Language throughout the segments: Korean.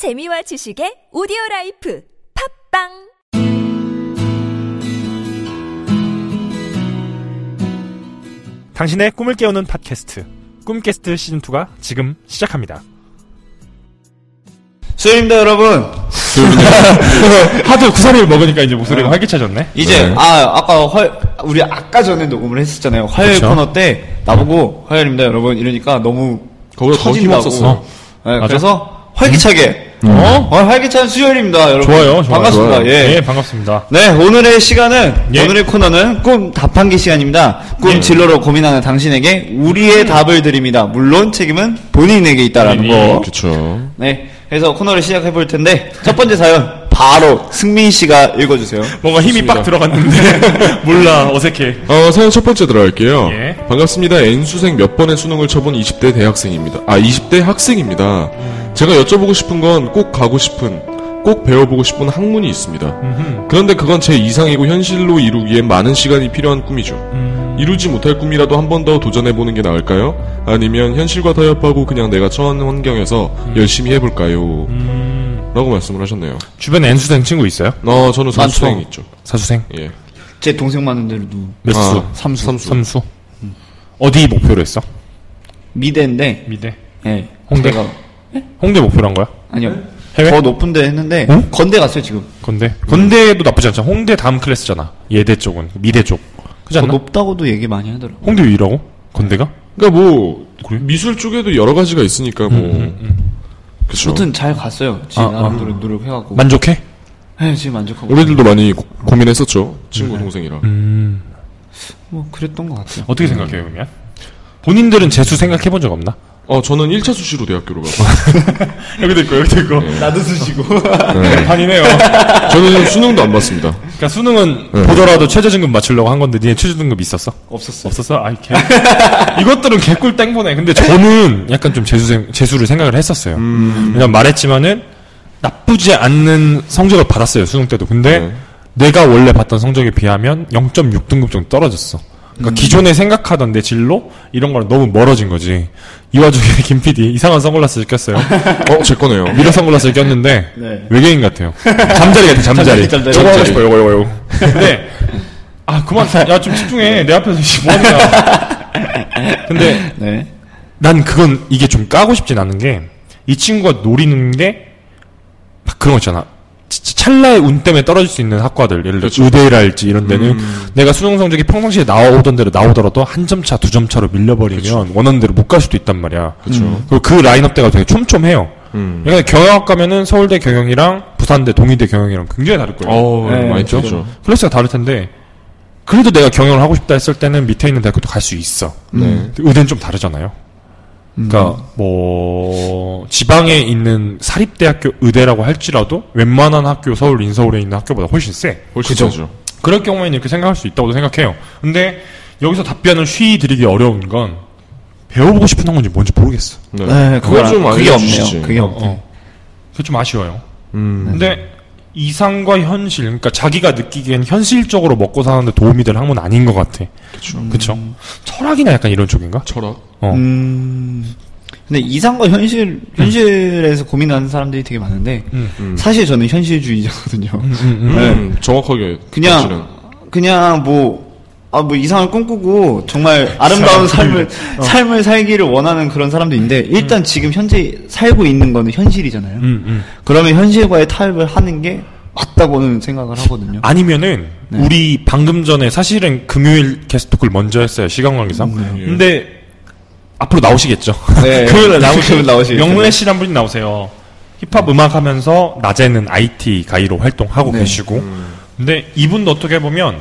재미와 지식의 오디오 라이프 팟빵 당신의 꿈을 깨우는 팟캐스트 꿈깨스트 시즌2가 지금 시작합니다. 수요일입니다, 여러분. 하도 구사리를 먹으니까 이제 목소리가 활기차졌네. 이제, 네. 아, 아까 화 우리 아까 전에 녹음을 했었잖아요. 화요일 그쵸. 코너 때, 나보고 화요일입니다, 여러분. 이러니까 너무. 더 터진다고. 힘없었어. 네? 그래서 활기차게. 어? 어, 활기찬 수요일입니다, 여러분. 좋아요, 좋아요. 반갑습니다, 좋아요. 예. 예, 반갑습니다. 네, 오늘의 시간은, 예. 오늘의 코너는 꿈 답한기 시간입니다. 꿈 예. 진로로 고민하는 당신에게 우리의 답을 드립니다. 물론 책임은 본인에게 있다라는 본인이. 거. 그쵸. 네, 그래서 코너를 시작해 볼 텐데, 첫 번째 사연, 바로 승민 씨가 읽어주세요. 뭔가 힘이 빡 들어갔는데 몰라 어색해. 어, 사연 첫 번째 들어갈게요. 예. 반갑습니다. N수생 몇 번의 수능을 쳐본 20대 대학생입니다. 아, 20대 학생입니다. 제가 여쭤보고 싶은 건 꼭 가고 싶은, 꼭 배워보고 싶은 학문이 있습니다. 그런데 그건 제 이상이고 현실로 이루기엔 많은 시간이 필요한 꿈이죠. 이루지 못할 꿈이라도 한 번 더 도전해보는 게 나을까요? 아니면 현실과 타협하고 그냥 내가 처한 환경에서 열심히 해볼까요? 라고 말씀을 하셨네요. 주변에 N수생 친구 있어요? 어, 저는 많죠. 선수생 있죠. 사수생? 예. 제 동생 많은 데도 몇 수? 아, 삼수. 삼수. 삼수? 어디 목표로 했어? 미대인데, 미대. 예. 홍대? 제가- 홍대 목표로 한 거야? 아니요. 해외? 더 높은데 했는데, 어? 건대 갔어요, 지금. 건대? 건대도 나쁘지 않잖아. 홍대 다음 클래스잖아. 예대 쪽은. 미대 쪽. 그지 더 않나? 높다고도 얘기 많이 하더라고. 홍대 위라고? 건대가? 그러니까 뭐 그래? 미술 쪽에도 여러 가지가 있으니까 뭐 그쵸. 아무튼 잘 갔어요. 지 아, 나름대로 노력해갖고. 만족해? 네, 지금 만족하고. 우리들도 많이 고, 고민했었죠 친구 동생이랑 음. 뭐, 그랬던 것 같아요. 어떻게 생각해요, 그러면? 본인들은 재수 생각해 본 적 없나? 어 저는 1차 수시로 대학교로 가고 여기도 있고, 여기도 있고. 나도 쓰시고. 네. 반이네요. 저는 수능도 안 봤습니다 그러니까 수능은 네. 보더라도 최저등급 맞추려고 한 건데 니네 최저등급 있었어? 없었어. 없었어? 아이 개. 이것들은 개꿀 땡보네. 근데 저는 약간 좀 재수 재수를 생각을 했었어요. 왜냐면 말했지만은 나쁘지 않는 성적을 받았어요 수능 때도. 근데 네. 내가 원래 봤던 성적에 비하면 0.6등급 정도 떨어졌어. 그러니까 기존에 생각하던 내 진로 이런 거랑 너무 멀어진 거지. 이 와중에 김 PD 이상한 선글라스를 꼈어요. 어 제 거네요 미러 선글라스를 꼈는데 네. 외계인 같아요. 잠자리 같아 잠자리. 잠자리, 잠자리. 저거 하고 잠자리. 싶어 요거 요거 요거. 근데 아 그만 야 좀 집중해 내 앞에서 씨, 뭐 거야. 근데 네. 난 그건 이게 좀 까고 싶진 않은 게 이 친구가 노리는 게막 그런 거 있잖아. 찰나의 운 때문에 떨어질 수 있는 학과들 예를 들어 그렇죠. 의대랄지 이런 데는 내가 수능 성적이 평상시에 나오던 대로 나오더라도 한 점 차, 두 점 차로 밀려버리면 원하는 대로 못 갈 수도 있단 말이야. 그쵸. 그리고 그 라인업대가 되게 촘촘해요. 음. 그러니까 경영학 가면은 서울대 경영이랑 부산대, 동의대 경영이랑 굉장히 다를 거예요. 어 네, 많이 저도. 틀죠 클래스가 다를 텐데 그래도 내가 경영을 하고 싶다 했을 때는 밑에 있는 대학교도 갈 수 있어. 네. 의대는 좀 다르잖아요. 그러니까 뭐 지방에 있는 사립대학교 의대라고 할지라도 웬만한 학교 서울 인서울에 있는 학교보다 훨씬 세. 훨씬 세죠 그럴 경우에는 이렇게 생각할 수 있다고 생각해요. 근데 여기서 답변을 쉬이 드리기 어려운 건 배워보고 싶은 학문이 뭔지 모르겠어. 네, 네, 그건 좀 안- 그게 없네요. 그게 없- 어. 그게 좀 아쉬워요. 음. 근데 이상과 현실, 그러니까 자기가 느끼기엔 현실적으로 먹고 사는데 도움이 될 학문 아닌 것 같아. 그쵸 그쵸? 철학이나 약간 이런 쪽인가? 철학 어. 음. 근데 이상과 현실, 현실에서 고민하는 사람들이 되게 많은데, 음. 사실 저는 현실주의자거든요. 음, 네. 음, 정확하게 그냥, 따지는. 그냥 뭐, 아, 뭐 이상을 꿈꾸고, 정말 아름다운 삶을, 삶을 살기를 원하는 그런 사람도 있는데, 일단 지금 현재 살고 있는 거는 현실이잖아요. 음, 음. 그러면 현실과의 타협을 하는 게 맞다고는 생각을 하거든요. 아니면은 네. 우리 방금 전에 사실은 금요일 게스트톡을 먼저 했어요 시간 관계상. 네. 근데 앞으로 나오시겠죠. 네, 금요일에 나오시면 나오시겠죠. 영래 씨란 분이 나오세요. 힙합 음악 하면서 낮에는 IT 가이로 활동하고 네. 계시고. 근데 이분도 어떻게 보면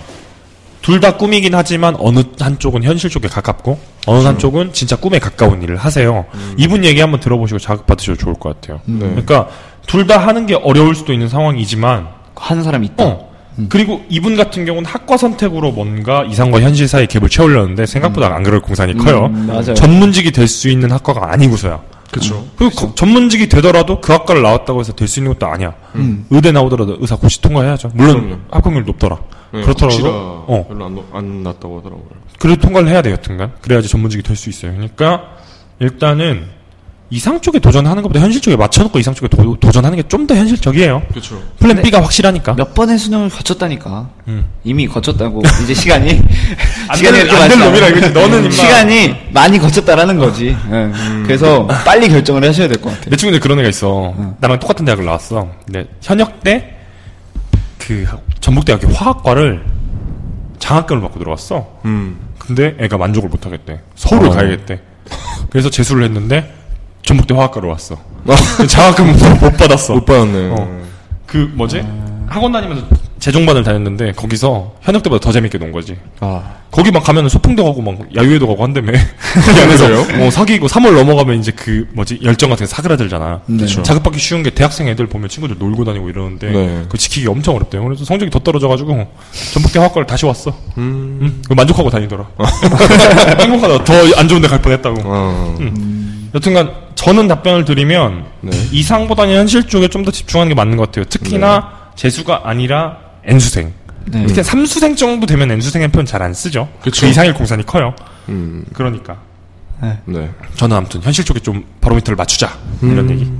둘 다 꿈이긴 하지만 어느 한쪽은 현실 쪽에 가깝고 어느 한쪽은 진짜 꿈에 가까운 일을 하세요. 이분 얘기 한번 들어보시고 자극받으셔도 좋을 것 같아요. 네. 그러니까 둘 다 하는 게 어려울 수도 있는 상황이지만 하는 사람이 있다. 어. 그리고 이분 같은 경우는 학과 선택으로 뭔가 이상과 현실 사이 갭을 채우려는데 생각보다 안 그럴 공산이 커요. 음, 맞아요. 전문직이 될 수 있는 학과가 아니고서야. 그쵸 그리고 거- 전문직이 되더라도 그 학과를 나왔다고 해서 될 수 있는 것도 아니야. 음. 의대 나오더라도 의사 고시 통과해야죠. 물론 그럼요. 합격률 높더라. 네, 그렇더라도 어 별로 안, 안 났다고 하더라고요 그래도 통과를 해야 돼요, 여튼간. 그래야지 전문직이 될 수 있어요. 그러니까 일단은 이상 쪽에 도전하는 것보다 현실 쪽에 맞춰놓고 이상 쪽에 도, 전하는 게 좀 더 현실적이에요. 그렇죠. 플랜 B가 확실하니까. 몇 번의 수능을 거쳤다니까. 음. 이미 거쳤다고. 이제 시간이 안 시간이 될- 이렇게 않아. 놈이라 이거지. 너는 임마. 시간이 많이 거쳤다라는 거지. 예. 그래서 빨리 결정을 하셔야 될 것 같아요. 내 친구들 그런 애가 있어. 나랑 똑같은 대학을 나왔어. 근데 현역 때 그 전북대학교 화학과를 장학금을 받고 들어왔어. 음. 근데 애가 만족을 못 하겠대. 서울을 어. 가야겠대. 그래서 재수를 했는데 전북대 화학과로 왔어. 아, 장학금 못 받았어. 못 받았네. 어. 그 뭐지? 학원 다니면서 재종반을 다녔는데 거기서 현역 때보다 더 재밌게 논 거지. 아. 거기 막 가면은 소풍도 가고 막 야유회도 가고 한다며. 그 안에서 어, 사귀고 3월 넘어가면 이제 그 뭐지 열정 같은 게 사그라들잖아. 그쵸. 자극받기 쉬운 게 대학생 애들 보면 친구들 놀고 다니고 이러는데 네. 그거 지키기 엄청 어렵대요. 그래서 성적이 더 떨어져가지고 전북대 화학과를 다시 왔어. 음. 음, 그거 만족하고 다니더라. 행복하다. 더 안 좋은 데 갈 뻔했다고. 아. 여튼간 저는 답변을 드리면 네. 이상보다는 현실 쪽에 좀 더 집중하는 게 맞는 것 같아요. 특히나 재수가 아니라 N수생. 네. 특히 삼수생 정도 되면 N수생의 표현 잘안 쓰죠. 그쵸. 그 이상일 공산이 커요. 음. 그러니까 네. 저는 아무튼 현실 쪽에 좀 바로미터를 맞추자 이런 얘기.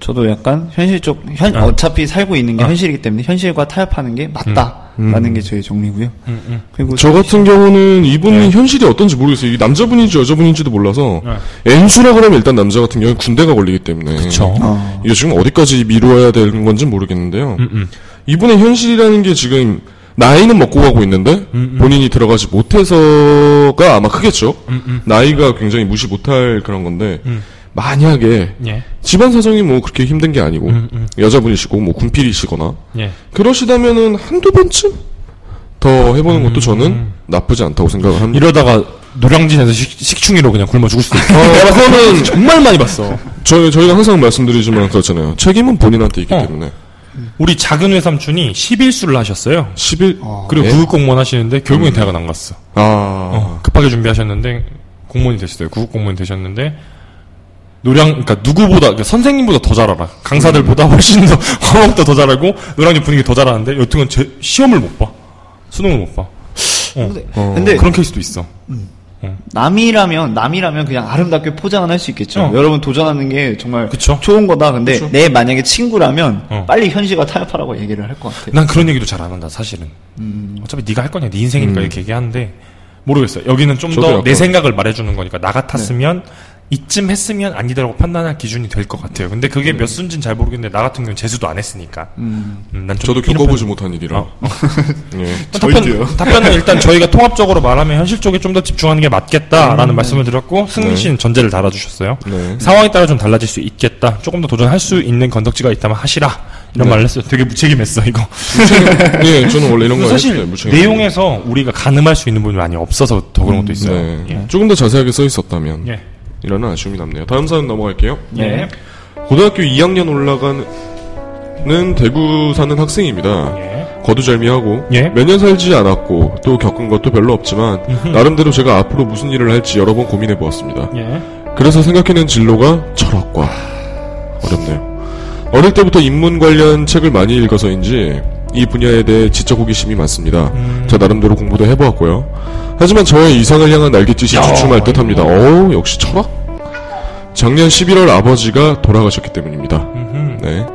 저도 약간 현실 쪽, 현, 어. 어차피 살고 있는 게 어. 현실이기 때문에 현실과 타협하는 게 맞다 라는 게 저의 정리고요. 음, 음. 그리고 저 같은 경우는 이분이 네. 현실이 어떤지 모르겠어요. 이게 남자분인지 여자분인지도 몰라서 네. N수라 그러면 일단 남자 같은 경우는 군대가 걸리기 때문에 그쵸. 어. 이게 지금 어디까지 미루어야 되는 건지 모르겠는데요. 음, 음. 이분의 현실이라는 게 지금 나이는 먹고 가고 있는데 음, 본인이 들어가지 못해서가 아마 크겠죠. 음, 음. 나이가 굉장히 무시 못할 그런 건데 음. 만약에 예. 집안 사정이 뭐 그렇게 힘든 게 아니고 음, 음. 여자분이시고 뭐 군필이시거나 예. 그러시다면은 한두 번쯤 더 해보는 것도 저는 나쁘지 않다고 생각을 합니다. 이러다가 노량진에서 식, 식충이로 그냥 굶어 죽을 수도 있어. 어, 내가 그거는 정말 많이 봤어. 저희 저희가 항상 말씀드리지만 그렇잖아요. 책임은 본인한테 있기 어. 때문에 우리 작은 외삼촌이 11수를 하셨어요. 10일 그리고 네. 구급 공무원 하시는데 결국엔 대학은 안 갔어. 아 어, 급하게 준비하셨는데 공무원이 되셨어요. 구급 공무원이 되셨는데 노량 그러니까 누구보다 그러니까 선생님보다 더잘 알아. 강사들보다 훨씬 더 화목도 더 잘하고 노량진 분위기 더 잘하는데 여튼간 제, 시험을 못 봐. 수능을 못 봐. 어. 근데, 어. 근데 그런 케이스도 있어. 남이라면 남이라면 그냥 아름답게 포장은 할 수 있겠죠. 어. 여러분 도전하는 게 정말 그쵸. 좋은 거다. 근데 내 만약에 친구라면 어. 빨리 현실과 타협하라고 얘기를 할 것 같아요. 난 그런 얘기도 잘 안 한다 사실은. 음. 어차피 네가 할 거냐 네 인생이니까 이렇게 얘기하는데 모르겠어요. 여기는 좀 더 내 생각을 말해주는 거니까 나 같았으면 이쯤 했으면 아니더라고 판단할 기준이 될 것 같아요. 근데 그게 몇 순지는 잘 모르겠는데 나 같은 경우는 재수도 안 했으니까. 음, 난좀 저도 겪어보지 못한 일이라 어. 예. 답변, 답변은 일단 저희가 통합적으로 말하면 현실 쪽에 좀 더 집중하는 게 맞겠다라는 말씀을 드렸고 승민 네. 씨는 전제를 달아주셨어요. 네. 상황에 따라 좀 달라질 수 있겠다. 조금 더 도전할 수 있는 건덕지가 있다면 하시라. 이런 네. 말을 했어요. 되게 무책임했어 이거. 예, 저는 원래 이런 거 사실 했어요, 무책임. 내용에서 우리가 가늠할 수 있는 부분이 많이 없어서 더 그런 것도 있어요. 네. 예. 조금 더 자세하게 써 있었다면 예. 이라는 아쉬움이 남네요. 다음 사연 넘어갈게요. 예. 고등학교 2학년 올라가는 대구 사는 학생입니다. 예. 거두절미하고 예. 몇 년 살지 않았고 또 겪은 것도 별로 없지만 나름대로 제가 앞으로 무슨 일을 할지 여러 번 고민해 보았습니다. 예. 그래서 생각해낸 진로가 철학과 어렵네요. 어릴 때부터 인문 관련 책을 많이 읽어서인지 이 분야에 대해 지적 호기심이 많습니다. 저 나름대로 공부도 해보았고요. 하지만 저의 이상을 향한 날갯짓이 주춤할 듯 합니다. 어 역시 철학? 작년 11월 아버지가 돌아가셨기 때문입니다. 네.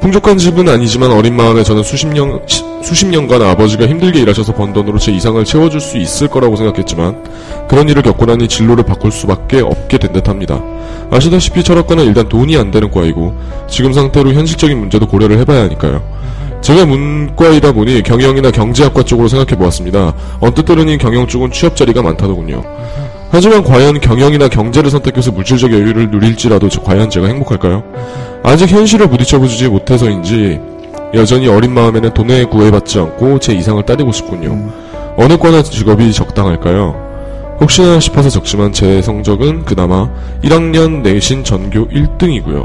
풍족한 집은 아니지만 어린 마음에 저는 수십 년, 시- 수십 년간 아버지가 힘들게 일하셔서 번 돈으로 제 이상을 채워줄 수 있을 거라고 생각했지만 그런 일을 겪고 나니 진로를 바꿀 수밖에 없게 된 듯 합니다. 아시다시피 철학과는 일단 돈이 안 되는 과이고 지금 상태로 현실적인 문제도 고려를 해봐야 하니까요. 제가 문과이다 보니 경영이나 경제학과 쪽으로 생각해 보았습니다. 언뜻 들으니 경영 쪽은 취업 자리가 많다더군요. 하지만 과연 경영이나 경제를 선택해서 물질적 여유를 누릴지라도 저- 과연 제가 행복할까요? 아직 현실을 부딪혀보지 못해서인지 여전히 어린 마음에는 돈에 구애받지 않고 제 이상을 따르고 싶군요. 어느 과나 직업이 적당할까요? 혹시나 싶어서 적지만 제 성적은 그나마 1학년 내신 전교 1등이고요.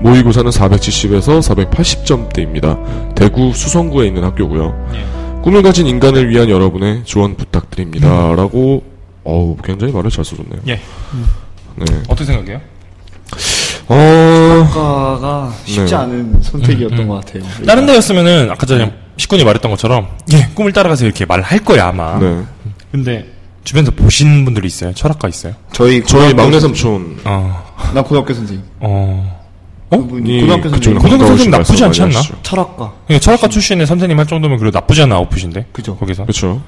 모의고사는 470에서 480점대입니다. 대구 수성구에 있는 학교고요. 꿈을 가진 인간을 위한 여러분의 조언 부탁드립니다. 라고 어우 굉장히 말을 잘 써줬네요. 예. 네. 어떻게 생각해요? 어 과가 쉽지 네. 않은 선택이었던 것 같아요. 다른 데였으면은 아까 전에 식군이 말했던 것처럼 예 꿈을 따라가서 이렇게 말을 할 거야 아마. 네. 근데 주변에서 보신 분들이 있어요? 철학과 있어요? 저희 저희 막내. 삼촌 어, 나 고등학교 선생님. 어, 어? 그분이 고등학교 선생님. 고등학교 선생님 가까우신 나쁘지 않지 많이 않나? 하시죠. 철학과. 예, 철학과 출신의 선생님 할 정도면 그래도 나쁘지 않은 아웃풋인데. 그죠. 거기서. 그렇죠.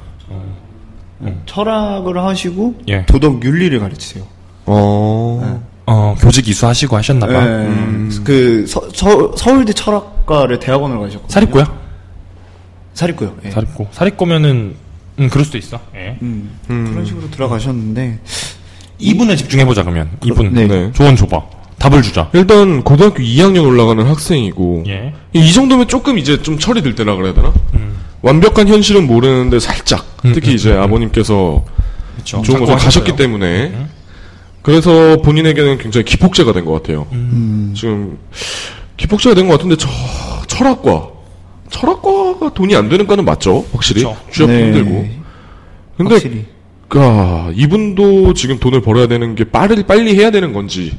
철학을 하시고 예. 도덕 윤리를 가르치세요. 어. 어, 교직 이수하시고 하셨나 봐. 네. 그 서, 서, 서울대 철학과를 대학원을 가셨고 사립고야? 사립고요. 예. 사립고. 사립고면은, 음, 그럴 수도 있어. 예. 음, 그런 식으로 들어가셨는데 이분에 집중해 보자, 그러면. 이분. 네. 네. 조언 줘 봐. 답을 주자. 일단 고등학교 2학년 올라가는 학생이고 예. 이 정도면 조금 이제 좀 철이 들 때라 그래야 되나? 완벽한 현실은 모르는데 살짝 음, 특히 음, 이제 아버님께서 그쵸. 좋은 곳에 가셨기. 때문에 그래서 본인에게는 굉장히 기폭제가 된 것 같아요. 음. 지금 기폭제가 된 것 같은데 저 철학과 철학과가 돈이 안 되는 과는 맞죠? 확실히 그쵸. 취업도 네. 힘들고. 근데 확실히 아, 이분도 지금 돈을 벌어야 되는 게 빠르, 빨리 해야 되는 건지.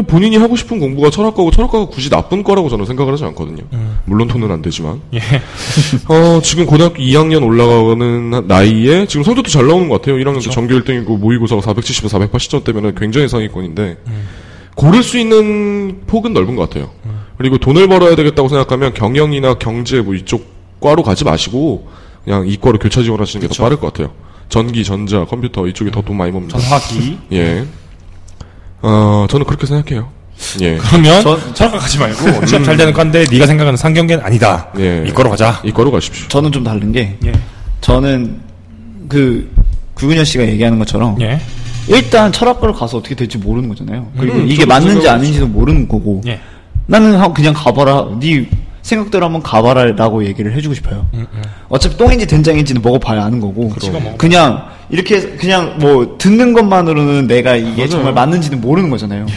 본인이 하고 싶은 공부가 철학과고 철학과가 굳이 나쁜 거라고 저는 생각을 하지 않거든요. 물론 돈은 안 되지만. 예. 어, 지금 고등학교 2학년 올라가는 나이에 지금 성적도 잘 나오는 것 같아요. 1학년 때 전교 1등이고 모의고사가 470에 480점 때문에 굉장히 상위권인데 고를 수 있는 폭은 넓은 것 같아요. 그리고 돈을 벌어야 되겠다고 생각하면 경영이나 경제 뭐 이쪽 과로 가지 마시고 그냥 이과로 교차 지원하시는 게 더 빠를 것 같아요. 전기, 전자, 컴퓨터 이쪽이 더돈 많이 법니다. 전화기. 예. 어, 저는 그렇게 생각해요. 예. 그러면 전- 철학과 가지 말고 취업 잘 되는 과인데 네가 생각하는 상경계는 아니다. 예. 이거로 가자. 이과로 가십시오. 저는 좀 다른 게 예. 저는 그 구근현 씨가 얘기하는 것처럼 예. 일단 철학과를 가서 어떻게 될지 모르는 거잖아요. 그리고 음, 이게 저도 맞는지 생각하고 아닌지도 모르는 거고 예. 나는 하- 그냥 가봐라. 네 생각대로 한번 가봐라라고 얘기를 해주고 싶어요. 음, 어차피 똥인지 된장인지는 먹어봐야 아는 거고. 먹어봐야 그냥 이렇게 해서 그냥 뭐 듣는 것만으로는 내가 이게 맞아요. 정말 맞는지는 모르는 거잖아요. 예.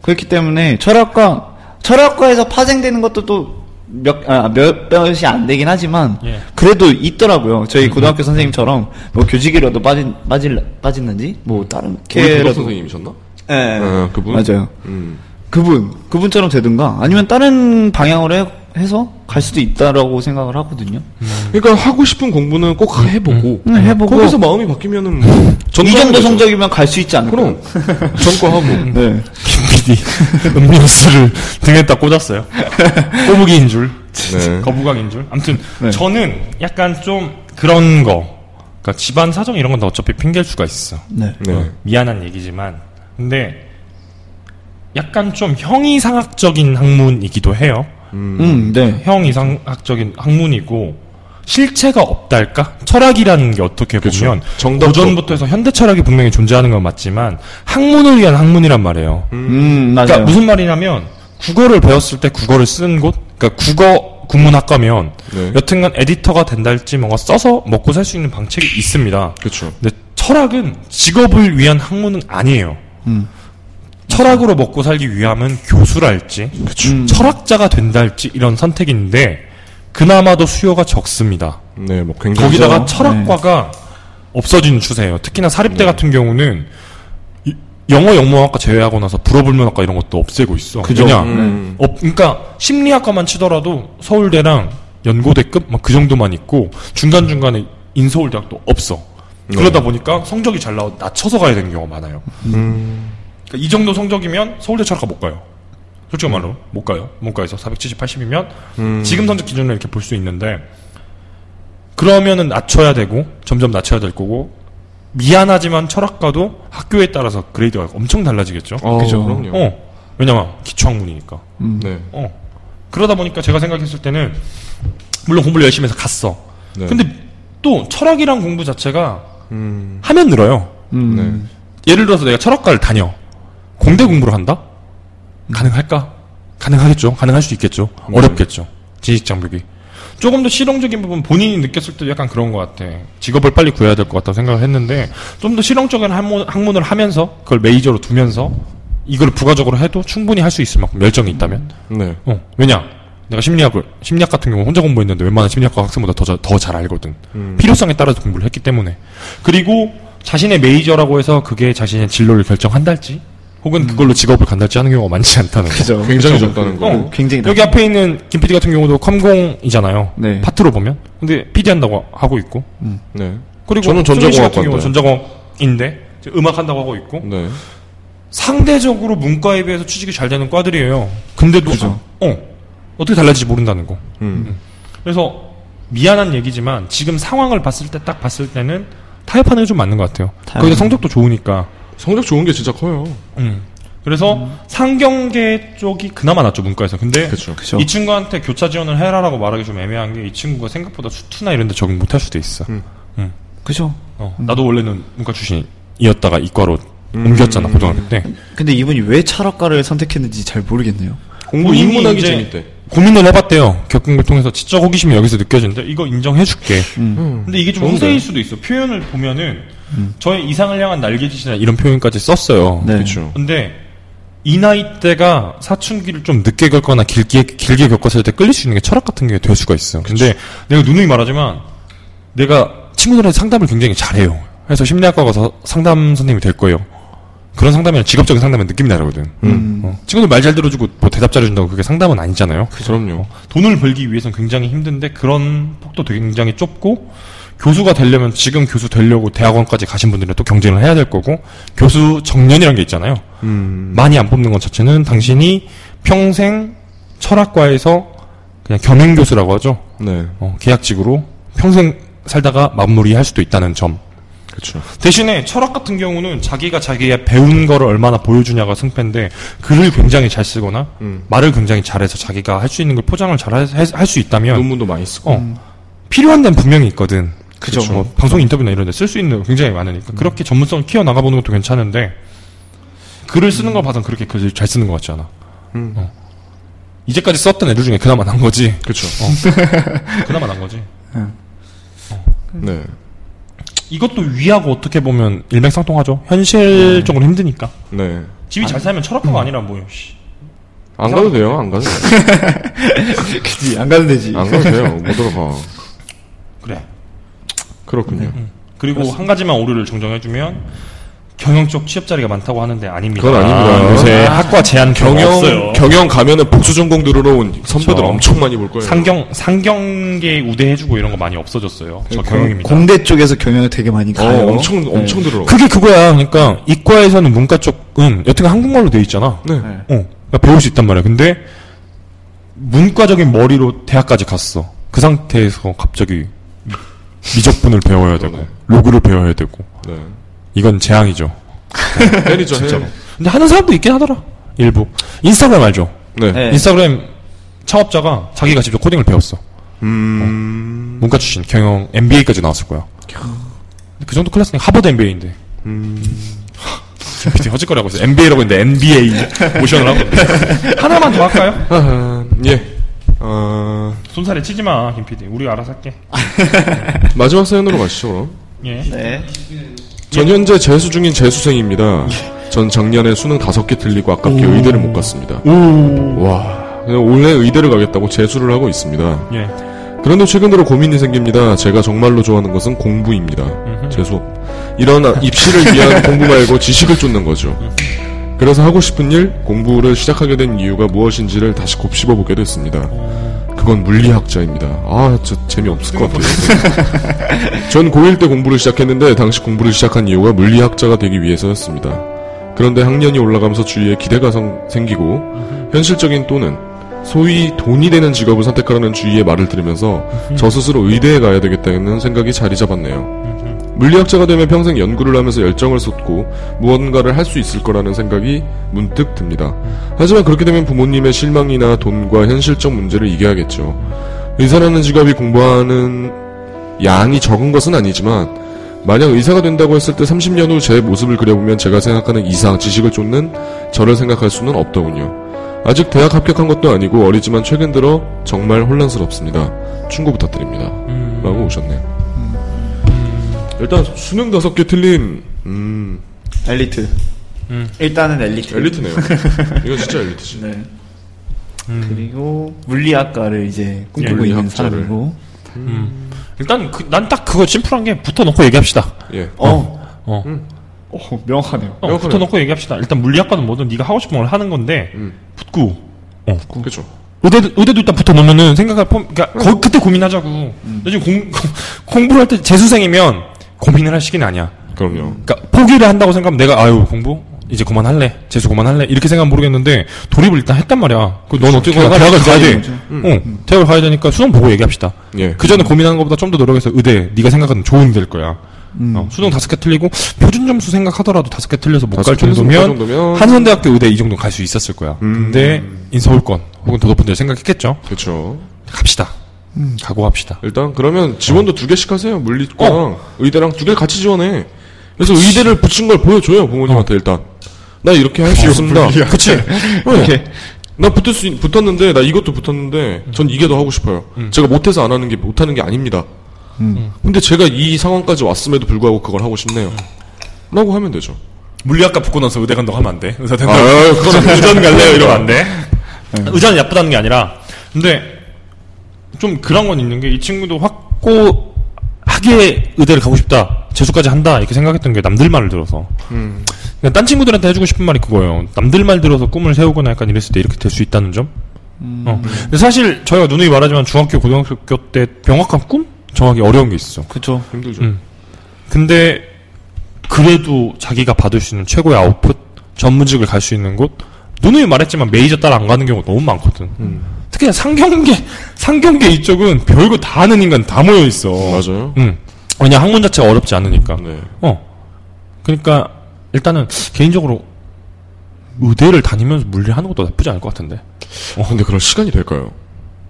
그렇기 때문에 철학과 철학과에서 파생되는 것도 또 몇, 아, 몇 몇이 안 되긴 하지만 예. 그래도 있더라고요. 저희 고등학교 선생님처럼 뭐 교직이라도 빠진 빠질 빠졌는지 뭐 다른 우리 캐라도 도덕 선생님이셨나? 예, 예. 아, 그분? 맞아요. 음. 그분 그분처럼 되든가 아니면 다른 방향으로 해, 해서 갈 수도 있다라고 생각을 하거든요. 그러니까 하고 싶은 공부는 꼭 해보고 음, 해보고. 거기서 마음이 바뀌면은 뭐 이 정도. 성적이면 갈 수 있지 않을까? 그럼 전과하고 네. 김PD 음료수를 등에다 꽂았어요. 꼬부기인 줄. 네. 거부감인 줄. 아무튼 네. 저는 약간 좀 그런 거. 그러니까 집안 사정 이런 건다 어차피 핑계일 수가 있어. 네. 네. 미안한 얘기지만 근데 약간 좀 형이상학적인 학문이기도 해요. 음, 네. 형 이상학적인 학문이고 실체가 없달까? 철학이라는 게 어떻게. 보면 정답도 고전부터 해서 현대 철학이 분명히 존재하는 건 맞지만 학문을 위한 학문이란 말이에요. 음, 맞아요. 그러니까 무슨 말이냐면 국어를 배웠을 때 국어를 쓴 곳, 그러니까 국어 국문학과면 네. 여튼간 에디터가 된다 할지 뭔가 써서 먹고 살 수 있는 방책이 있습니다. 그렇죠. 근데 철학은 직업을 위한 학문은 아니에요. 음. 철학으로 먹고 살기 위함은 교수랄지, 음. 철학자가 된다 할지 이런 선택인데 그나마도 수요가 적습니다. 네, 뭐 굉장히 거기다가? 철학과가 없어지는 추세예요. 특히나 사립대 네. 같은 경우는 이- 영어 영문학과 제외하고 나서 불어불문학과 이런 것도 없애고 있어. 그죠. 왜냐? 음. 어, 그러니까 심리학과만 치더라도 서울대랑 연고대급 막 그 정도만 있고 중간 중간에 인서울대학도 없어. 네. 그러다 보니까 성적이 잘 나와 낮춰서 가야 되는 경우가 많아요. 음. 그러니까 이 정도 성적이면 서울대 철학과 못 가요. 솔직히 말로 못 가요. 문과에서 470, 80이면 음. 지금 성적 기준으로 이렇게 볼 수 있는데 그러면은 낮춰야 되고 점점 낮춰야 될 거고 미안하지만 철학과도 학교에 따라서 그레이드가 엄청 달라지겠죠. 어, 그죠. 그럼요. 어 왜냐면 기초학문이니까. 네. 어 그러다 보니까 제가 생각했을 때는 물론 공부를 열심히 해서 갔어. 네. 근데 또 철학이란 공부 자체가 음. 하면 늘어요. 음. 예를 들어서 내가 철학과를 다녀. 공대 공부를 한다? 가능할까? 가능하겠죠. 가능할 수 있겠죠. 어렵겠죠. 지식 장벽이. 조금 더 실용적인 부분 본인이 느꼈을 때 약간 그런 것 같아. 직업을 빨리 구해야 될 것 같다고 생각을 했는데 좀 더 실용적인 학문, 학문을 하면서 그걸 메이저로 두면서 이걸 부가적으로 해도 충분히 할 수 있을 만큼 열정이 있다면 네. 어, 왜냐? 내가 심리학을, 심리학 같은 경우 혼자 공부했는데 웬만한 심리학과 학생보다 더, 더 잘 알거든. 필요성에 따라서 공부를 했기 때문에. 그리고 자신의 메이저라고 해서 그게 자신의 진로를 결정한달지, 혹은 그걸로 직업을 간달지 하는 경우가 많지 않다는 거. 그죠. 굉장히 적다는 거. 어, 굉장히 여기 앞에 있는 김 PD 같은 경우도 컴공이잖아요. 네. 파트로 보면. 근데 PD 한다고 하고 있고. 네. 그리고 저는 전자공학 같은 경우 과인데. 전자공학인데 음악 한다고 하고 있고 네. 상대적으로 문과에 비해서 취직이 잘 되는 과들이에요. 근데도 그죠. 어 어떻게 달라질지 모른다는 거. 음. 그래서 미안한 얘기지만 지금 상황을 봤을 때 딱 봤을 때는 타협하는 게 좀 맞는 것 같아요. 타협. 거기서 성적도 좋으니까. 성적 좋은 게 진짜 커요. 음. 그래서 상경계 쪽이 그나마 낫죠 문과에서. 근데 그쵸. 그죠. 이 친구한테 교차 지원을 해라라고 말하기 좀 애매한 게 이 친구가 생각보다 수투나 이런 데 적응 못할 수도 있어. 음. 그죠. 어, 나도 원래는 문과 출신이었다가 이과로 옮겼잖아 고등학교 때. 근데 이분이 왜 철학과를 선택했는지 잘 모르겠네요. 공부 인문학이 재밌대. 고민을 해봤대요. 겪은 걸 통해서 지적 호기심이 여기서 느껴지는데 이거 인정해줄게. 음. 근데 이게 좀 좋은데. 허세일 수도 있어. 표현을 보면은 저의 이상을 향한 날개짓이나 이런 표현까지 썼어요. 네. 그렇죠. 근데 이 나이 때가 사춘기를 좀 늦게 겪거나 길게 길게 겪었을 때 끌릴 수 있는 게 철학 같은 게 될 수가 있어. 근데 내가 누누이 말하지만 내가 친구들한테 상담을 굉장히 잘해요. 그래서 심리학과 가서 상담 선생님이 될 거예요. 그런 상담이랑 직업적인 상담은 느낌이 다르거든. 음. 어. 친구들 말 잘 들어주고 뭐 대답 잘해준다고 그게 상담은 아니잖아요. 그럼요. 돈을 벌기 위해서는 굉장히 힘든데 그런 폭도 굉장히 좁고 교수가 되려면 지금 교수 되려고 대학원까지 가신 분들은 또 경쟁을 해야 될 거고 교수 정년이라는 게 있잖아요. 음. 많이 안 뽑는 것 자체는 당신이 평생 철학과에서 그냥 겸임 교수라고 하죠. 네. 어, 계약직으로 평생 살다가 마무리할 수도 있다는 점. 그렇죠. 대신에 철학 같은 경우는 자기가 자기가 배운 거를 얼마나 보여주냐가 승패인데 글을 굉장히 잘 쓰거나 음. 말을 굉장히 잘해서 자기가 할 수 있는 걸 포장을 잘 할 수 있다면 논문도 많이 쓰고. 어, 필요한 데는 분명히 있거든. 그죠. 뭐 방송 인터뷰나 이런 데 쓸 수 있는 거 굉장히 많으니까. 그렇게 전문성을 키워 나가 보는 것도 괜찮은데, 글을 쓰는 걸 봐선 그렇게 글을 잘 쓰는 것 같지 않아. 음. 어. 이제까지 썼던 애들 중에 그나마 난 거지. 그렇죠. 그나마 난 거지. 네. 이것도 위하고 어떻게 보면 일맥상통하죠. 현실적으로 힘드니까. 네. 집이 잘 살면 철학과가 아니라 뭐요, 씨. 안 가도 돼요. 안 가도 돼요. 그지 안 가도 되지. 안 가도 돼요. 못 들어가. 그렇군요. 그리고 한 가지만 오류를 정정해주면, 경영 쪽 취업 자리가 많다고 하는데 아닙니다. 그건 아닙니다. 요새 학과 제한 경영 경영 없어요. 경영 가면은 복수 전공 들으러 온 선배들 그쵸. 엄청 많이 볼 거예요. 상경 상경계 우대해주고 이런 거 많이 없어졌어요. 저 경영입니다. 공대 쪽에서 경영을 되게 많이 어, 가요. 엄청 엄청 들어. 그게 그거야. 그러니까 이과에서는 문과 쪽은 여튼 한국말로 돼 있잖아. 네. 네. 어, 그러니까 배울 수 있단 말이야. 근데 문과적인 머리로 대학까지 갔어. 그 상태에서 갑자기 미적분을 배워야 되고 그러네. 로그를 배워야 되고 네. 이건 재앙이죠. 때리죠. 진짜로. 해. 근데 하는 사람도 있긴 하더라. 일부 인스타그램 알죠? 네. 네. 인스타그램 창업자가 자기가 직접 코딩을 배웠어. 음. 문과 출신 경영 MBA까지 나왔을 거야. 근데 그 정도 클래스는 하버드 MBA인데. 음. 김PD 허짓거리 하고 있어. MBA라고 했는데 NBA 모션을 하고. 하나만 더 할까요? 예. 어, 손살에 치지 마, 김PD. 우리가 알아서 할게. 마지막 사연으로 가시죠, 그럼. 예. 네. 전 현재 재수 중인 재수생입니다. 전 작년에 수능 다섯 개 틀리고 아깝게 의대를 못 갔습니다. 와, 그냥 올해 의대를 가겠다고 재수를 하고 있습니다. 예. 그런데 최근 들어 고민이 생깁니다. 제가 정말로 좋아하는 것은 공부입니다. 재수. 이런 아- 입시를 위한 공부 말고 지식을 쫓는 거죠. 그래서 하고 싶은 일, 공부를 시작하게 된 이유가 무엇인지를 다시 곱씹어 보게 됐습니다. 그건 물리학자입니다. 아, 저 재미없을 것 같아요. 전 고1 때 공부를 시작했는데 당시 공부를 시작한 이유가 물리학자가 되기 위해서였습니다. 그런데 학년이 올라가면서 주위에 기대가 성- 생기고 현실적인 또는 소위 돈이 되는 직업을 선택하라는 주위의 말을 들으면서 저 스스로 의대에 가야 되겠다는 생각이 자리 잡았네요. 물리학자가 되면 평생 연구를 하면서 열정을 쏟고 무언가를 할 수 있을 거라는 생각이 문득 듭니다. 하지만 그렇게 되면 부모님의 실망이나 돈과 현실적 문제를 이겨야겠죠. 의사라는 직업이 공부하는 양이 적은 것은 아니지만 만약 의사가 된다고 했을 때 30년 후 제 모습을 그려보면 제가 생각하는 이상 지식을 쫓는 저를 생각할 수는 없더군요. 아직 대학 합격한 것도 아니고 어리지만 최근 들어 정말 혼란스럽습니다. 충고 부탁드립니다. 라고 오셨네요. 일단 수능 다섯 개 틀린 음 엘리트. 일단은 엘리트. 엘리트네요. 이거 진짜 엘리트지. 네. 그리고 물리학과를 이제 꿈꾸고 예, 있는. 사람이고. 일단 난딱 그거 심플한 게 붙어놓고 얘기합시다. 예. 어. 어. 어, 명확하네요. 어, 명확하네요. 붙어놓고 얘기합시다. 일단 물리학과는 뭐든 네가 하고 싶은 걸 하는 건데 음. 붙고 어. 그렇죠. 의대도, 의대도 일단 붙어 놓으면은 생각할 폼, 그니까, 거, 그때 고민하자고. 나 지금 공, 공부를 할 때 재수생이면 고민을 할 시기는 아니야. 그럼요. 그러니까 포기를 한다고 생각하면 내가 아유 공부 이제 그만할래 재수 그만할래 이렇게 생각하면 모르겠는데 돌입을 일단 했단 말이야. 그넌 어떻게 대학을 가야 돼. 거죠. 어, 대학을 가야 되니까 수능 보고 얘기합시다. 예. 그 전에 고민하는 것보다 좀 더 노력해서 의대 네가 생각하는 좋은 될 거야. 음. 어, 수능 다섯 개 틀리고 표준 점수 생각하더라도 다섯 개 틀려서 못 갈 정도면 정도면 한선대학교 의대 이 정도 갈 수 있었을 거야. 근데 인서울권 혹은 더 높은 데 생각했겠죠. 그렇죠. 갑시다. 각오합시다. 일단 그러면 지원도 두 개씩 하세요. 물리과랑 어. 의대랑 두개 같이 지원해. 그래서 의대를 붙인 걸 보여줘요 부모님한테 일단. 나 이렇게 할 수 있습니다. 그치? 이렇게. 나 붙을 수 있- 붙었는데 나 이것도 붙었는데 전 이게 더 하고 싶어요. 제가 못해서 안 하는 게 못하는 게 아닙니다. 근데 제가 이 상황까지 왔음에도 불구하고 그걸 하고 싶네요. 라고 하면 되죠. 물리학과 붙고 나서 의대 간다고 하면 안 돼. 의사 된다. 아, 그건 의전 갈래요? 이러면 안 돼. 의자는 나쁘다는 게 아니라, 근데 좀 그런 건 있는 게 이 친구도 확고하게 의대를 가고 싶다, 재수까지 한다 이렇게 생각했던 게 남들 말을 들어서. 그냥 딴 친구들한테 해주고 싶은 말이 그거예요. 남들 말 들어서 꿈을 세우거나 약간 이랬을 때 이렇게 될 수 있다는 점. 어. 근데 사실 저희가 누누이 말하지만 중학교, 고등학교 때 명확한 꿈 정하기 어려운 게 있어. 그쵸. 힘들죠. 음. 근데 그래도 자기가 받을 수 있는 최고의 아웃풋 전문직을 갈 수 있는 곳 누누이 말했지만 메이저 따라 안 가는 경우가 너무 많거든. 특히 상경계 상경계 이쪽은 별거 다 아는 인간 다 모여 있어. 맞아요. 응. 왜냐 학문 자체가 어렵지 않으니까. 네. 어. 그러니까 일단은 개인적으로 의대를 다니면서 물리하는 것도 나쁘지 않을 것 같은데. 어, 근데 그럴 시간이 될까요?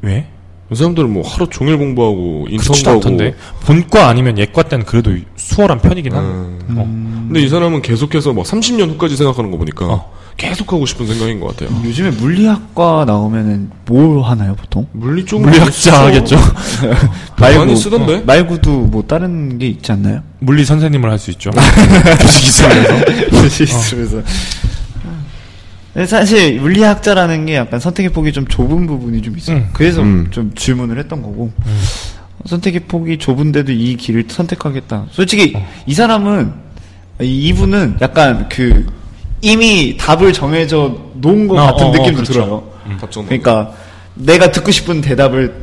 왜? 이 사람들은 뭐 하루 종일 공부하고 인턴 그렇지도 가고. 않던데. 본과 아니면 예과 때는 그래도 수월한 편이긴 한데. 음. 어. 근데 이 사람은 계속해서 막 30년 후까지 생각하는 거 보니까 어. 계속 하고 싶은 생각인 것 같아요. 요즘에 물리학과 나오면은 뭘 하나요, 보통? 물리 쪽은 물리학자 하겠죠. 많이 쓰던데? 어, 말고도 뭐 다른 게 있지 않나요? 물리 선생님을 할 수 있죠. 교직 있으면서. 있으면서. 근데 사실 물리학자라는 게 약간 선택의 폭이 좀 좁은 부분이 좀 있어요. 음. 그래서 음. 좀 질문을 했던 거고. 선택의 폭이 좁은데도 이 길을 선택하겠다. 솔직히 이 사람은 이- 이분은 약간 그 이미 답을 정해져 놓은 것 어, 같은 어, 어, 느낌도 그렇죠. 들어요. 답정. 그러니까 내가 듣고 싶은 대답을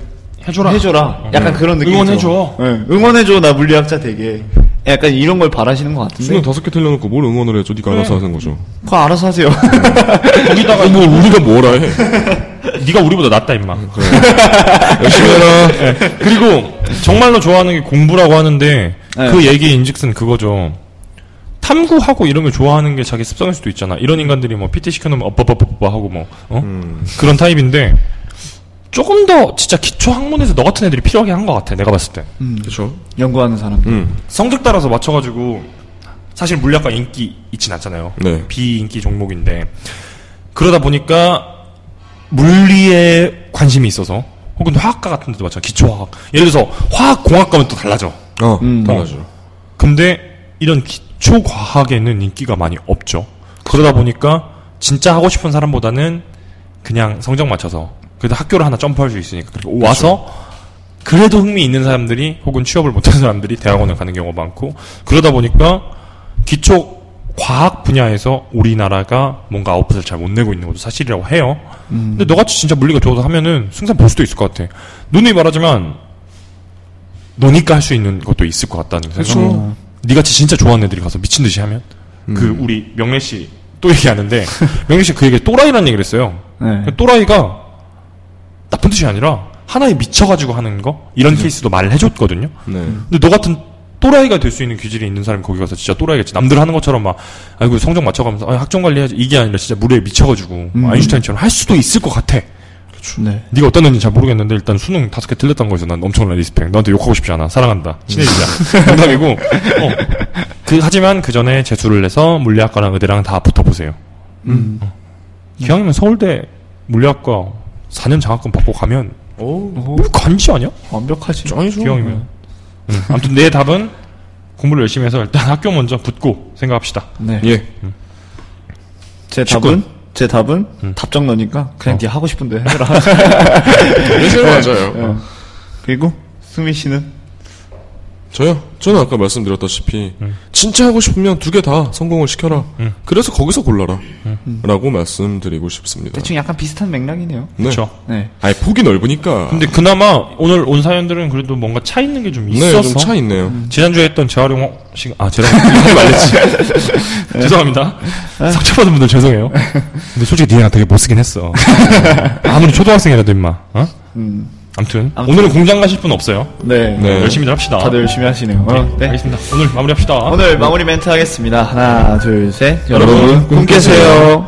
해줘라. 해줘라. 약간 그런 느낌. 응원해줘. 네, 응원해줘. 나 물리학자 되게. 약간 이런 걸 바라시는 것 같은데. 수능 다섯 개 틀려놓고 뭘 응원을 해줘? 네가 알아서 하는 거죠. 그거 알아서 하세요. 거기다가 뭐 우리가 뭐라 해? 네가 우리보다 낫다 임마. 열심히 해라. 그리고 정말로 좋아하는 게 공부라고 하는데 네. 그 얘기 인즉슨 그거죠. 탐구하고 이런 걸 좋아하는 게 자기 습성일 수도 있잖아. 이런 인간들이 뭐 PT 시켜놓으면 어빠빠빠빠 하고 뭐 어? 그런 타입인데 조금 더 진짜 기초 학문에서 너 같은 애들이 필요하게 한 것 같아. 내가 봤을 때 그렇죠. 연구하는 사람. 음. 성적 따라서 맞춰가지고 사실 물리학과 인기 있진 않잖아요. 네. 비인기 종목인데 그러다 보니까 물리에 관심이 있어서 혹은 화학과 같은 데도 마찬가지 기초화학 예를 들어서 화학공학 과면 또 달라져 어, 음. 달라죠. 근데 이런 기 초과학에는 인기가 많이 없죠 그러다 보니까 진짜 하고 싶은 사람보다는 그냥 성적 맞춰서 그래도 학교를 하나 점프할 수 있으니까 그리고 와서 그래도 흥미 있는 사람들이 혹은 취업을 못한 사람들이 대학원을 가는 경우가 많고 그러다 보니까 기초 과학 분야에서 우리나라가 뭔가 아웃풋을 잘 못 내고 있는 것도 사실이라고 해요. 근데 너같이 진짜 물리가 좋아서 하면은 승산 볼 수도 있을 것 같아. 누누이 말하지만 너니까 할 수 있는 것도 있을 것 같다는 생각. 그렇죠. 니같이 진짜 좋아하는 애들이 가서 미친 듯이 하면 그 우리 명래 씨 또 얘기하는데 명래 씨 그 얘기 또라이라는 얘기를 했어요. 네. 또라이가 나쁜 뜻이 아니라 하나에 미쳐가지고 하는 거 이런 케이스도 말을 해줬거든요. 네. 근데 너 같은 또라이가 될 수 있는 기질이 있는 사람이 거기 가서 진짜 또라이겠지. 남들 하는 것처럼 막 아이고 성적 맞춰가면서 아, 학점 관리해야지 이게 아니라 진짜 물리에 미쳐가지고 아인슈타인처럼 할 수도 있을 것 같아. 네. 네가 어떤 애인지 잘 모르겠는데 일단 수능 다섯 개 틀렸던 거에서 난 엄청난 respect. 너한테 욕하고 싶지 않아. 사랑한다. 친해지자. 농담이고. 어. 그 하지만 그 전에 재수를 해서 물리학과랑 의대랑 다 붙어보세요. 음. 어. 기왕이면 서울대 물리학과 4년 장학금 받고 가면 오, 오, 뭐 간지 아니야? 완벽하지. 짱이죠. 기왕이면. 음. 아무튼 내 답은 공부를 열심히 해서 일단 학교 먼저 붙고 생각합시다. 네. 예. 제 직군. 답은 제 답은 답정 너니까 그냥 네 하고 싶은 대로 해라. 네, 맞아요. 어. 그리고 승민 씨는 저요? 저는 아까 말씀드렸다시피 음. 진짜 하고 싶으면 두 개 다 성공을 시켜라. 그래서 거기서 골라라. 음. 라고 말씀드리고 싶습니다. 대충 약간 비슷한 맥락이네요. 네. 그렇죠. 네. 아예 폭이 넓으니까. 근데 그나마 오늘 온 사연들은 그래도 뭔가 차 있는 게좀 네, 있어서 좀차 있네요. 지난주에 했던 재활용 시, 아, 재활용, 말렸지. 죄송합니다. 상처받은 분들 죄송해요. 근데 솔직히 니가 되게 못 쓰긴 했어. 아무리 초등학생이라도 임마, 어? 아무튼. 오늘은 공장 가실 분 없어요. 네. 네. 열심히들 합시다. 다들 열심히 하시네요. 어, 네. 알겠습니다. 오늘 마무리합시다. 오늘 마무리 멘트 하겠습니다. 하나, 둘, 셋. 여러분, 여러분, 꿈 깨세요.